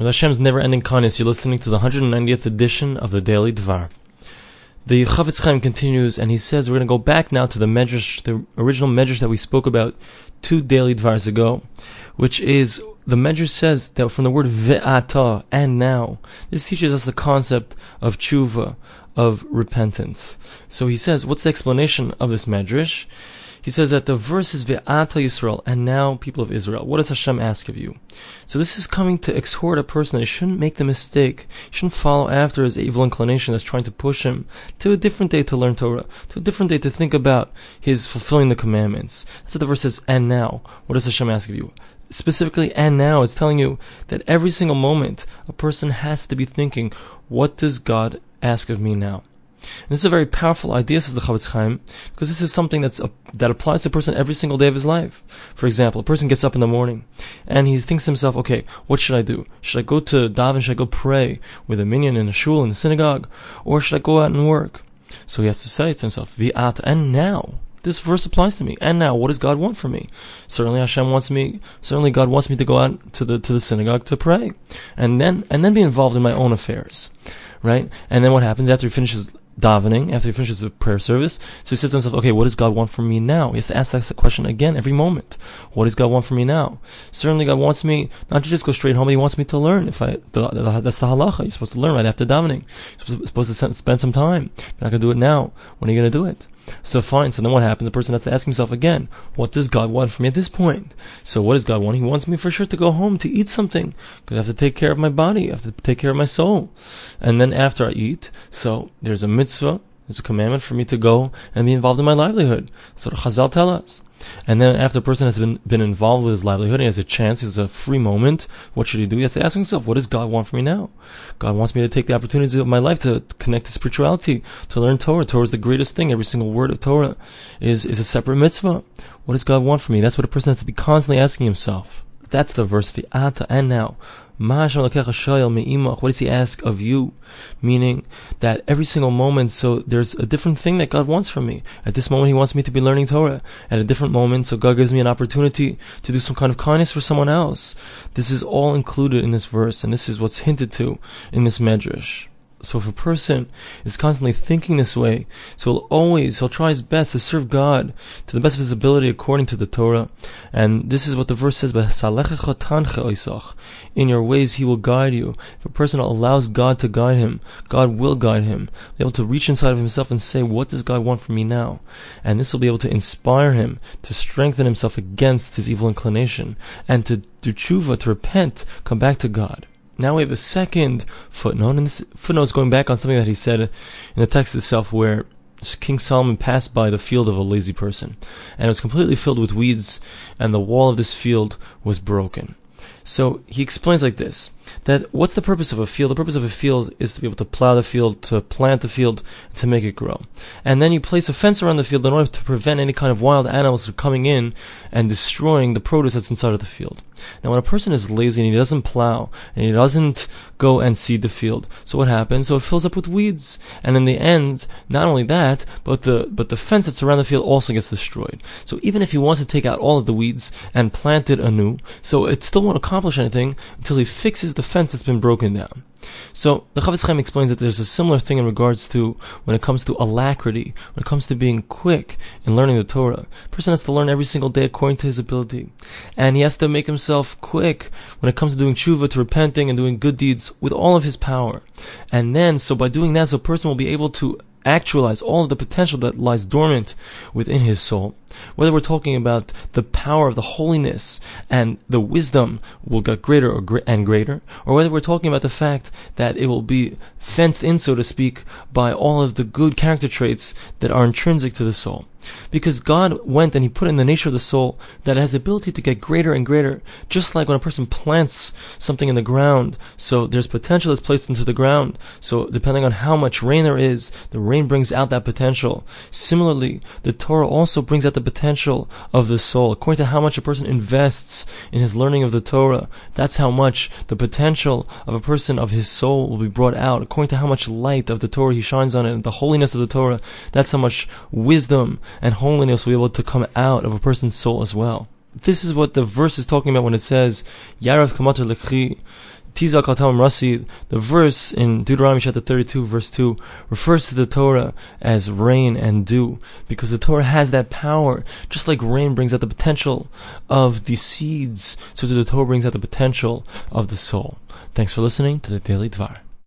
With Hashem's never-ending kindness, you're listening to the 190th edition of the Daily Dvar. The Chafetz Chaim continues, and he says we're going to go back now to the medrash, the original medrash that we spoke about two daily dvars ago, which is the medrash says that from the word ve'ata and now, this teaches us the concept of tshuva, of repentance. So he says, what's the explanation of this medrash? He says that the verse is Ve'ata Yisrael, and now people of Israel. What does Hashem ask of you? So this is coming to exhort a person that he shouldn't make the mistake. He shouldn't follow after his evil inclination that's trying to push him to a different day to learn Torah, to a different day to think about his fulfilling the commandments. That's what the verse says, and now. What does Hashem ask of you? specifically and now it's telling you that every single moment a person has to be thinking, what does God ask of me now? And this is a very powerful idea, says the Chafetz Chaim, because this is something that's a, that applies to a person every single day of his life. For example, a person gets up in the morning and he thinks to himself, okay, what should I do? Should I go to daven? Should I go pray with a minyan in a shul in the synagogue, or should I go out and work? So he has to say to himself, "Vi'at," and now. This verse applies to me. And now, what does God want from me? Certainly, Hashem wants me. Certainly, God wants me to go out to the to the synagogue to pray, and then and then be involved in my own affairs, right? And then what happens after he finishes davening, after he finishes the prayer service. So he says to himself, okay, what does God want from me now? He has to ask that question again every moment. What does God want from me now? Certainly God wants me not to just go straight home, he wants me to learn. If I, that's the halacha. You're supposed to learn right after davening. You're supposed to spend some time. You're not going to do it now. When are you going to do it? So fine. So then what happens? The person has to ask himself again, what does God want from me at this point? So what does God want? He wants me for sure to go home to eat something because I have to take care of my body. I have to take care of my soul. And then after I eat, so there's a mitzvah, there's a commandment for me to go and be involved in my livelihood. So the Chazal tell us. And then after a person has been, been involved with his livelihood, he has a chance, he has a free moment, what should he do? He has to ask himself, what does God want from me now? God wants me to take the opportunities of my life to connect to spirituality, to learn Torah. Torah is the greatest thing. Every single word of Torah is, is a separate mitzvah. What does God want from me? That's what a person has to be constantly asking himself. That's the verse, Ata and now. What does he ask of you? Meaning that every single moment, so there's a different thing that God wants from me. At this moment, he wants me to be learning Torah. At a different moment, so God gives me an opportunity to do some kind of kindness for someone else. This is all included in this verse, and this is what's hinted to in this medrash. So if a person is constantly thinking this way, so he'll always, he'll try his best to serve God to the best of his ability according to the Torah. And this is what the verse says, in your ways he will guide you. If a person allows God to guide him, God will guide him. Be able to reach inside of himself and say, what does God want from me now? And this will be able to inspire him to strengthen himself against his evil inclination and to do tshuva, to repent, come back to God. Now we have a second footnote, and this footnote is going back on something that he said in the text itself, where King Solomon passed by the field of a lazy person, and it was completely filled with weeds, and the wall of this field was broken. So he explains like this that what's the purpose of a field? The purpose of a field is to be able to plow the field, to plant the field, to make it grow. And then you place a fence around the field in order to prevent any kind of wild animals from coming in and destroying the produce that's inside of the field. Now, when a person is lazy and he doesn't plow and he doesn't go and seed the field, so what happens? So it fills up with weeds, and in the end, not only that, but the but the fence that's around the field also gets destroyed. So even if he wants to take out all of the weeds and plant it anew, so it still won't accomplish anything until he fixes the fence that's been broken down. So the Chafetz Chaim explains that there's a similar thing in regards to when it comes to alacrity, when it comes to being quick in learning the Torah. A person has to learn every single day according to his ability, and he has to make himself quick when it comes to doing tshuva, to repenting, and doing good deeds with all of his power. And then, so by doing that, so a person will be able to actualize all of the potential that lies dormant within his soul. Whether we're talking about the power of the holiness and the wisdom will get greater and greater, or whether we're talking about the fact that it will be fenced in, so to speak, by all of the good character traits that are intrinsic to the soul. Because God went and He put in the nature of the soul that it has the ability to get greater and greater, just like when a person plants something in the ground. So there's potential that's placed into the ground. So depending on how much rain there is, the rain brings out that potential. Similarly, the Torah also brings out the potential of the soul. According to how much a person invests in his learning of the Torah, that's how much the potential of a person of his soul will be brought out. According to how much light of the Torah he shines on it, and the holiness of the Torah, that's how much wisdom and holiness will be able to come out of a person's soul as well. This is what the verse is talking about when it says, Yarav Kamatar Lekhi, Rasi, the verse in Deuteronomy chapter 32, verse 2, refers to the Torah as rain and dew, because the Torah has that power. Just like rain brings out the potential of the seeds, so the Torah brings out the potential of the soul. Thanks for listening to the Daily Dvar.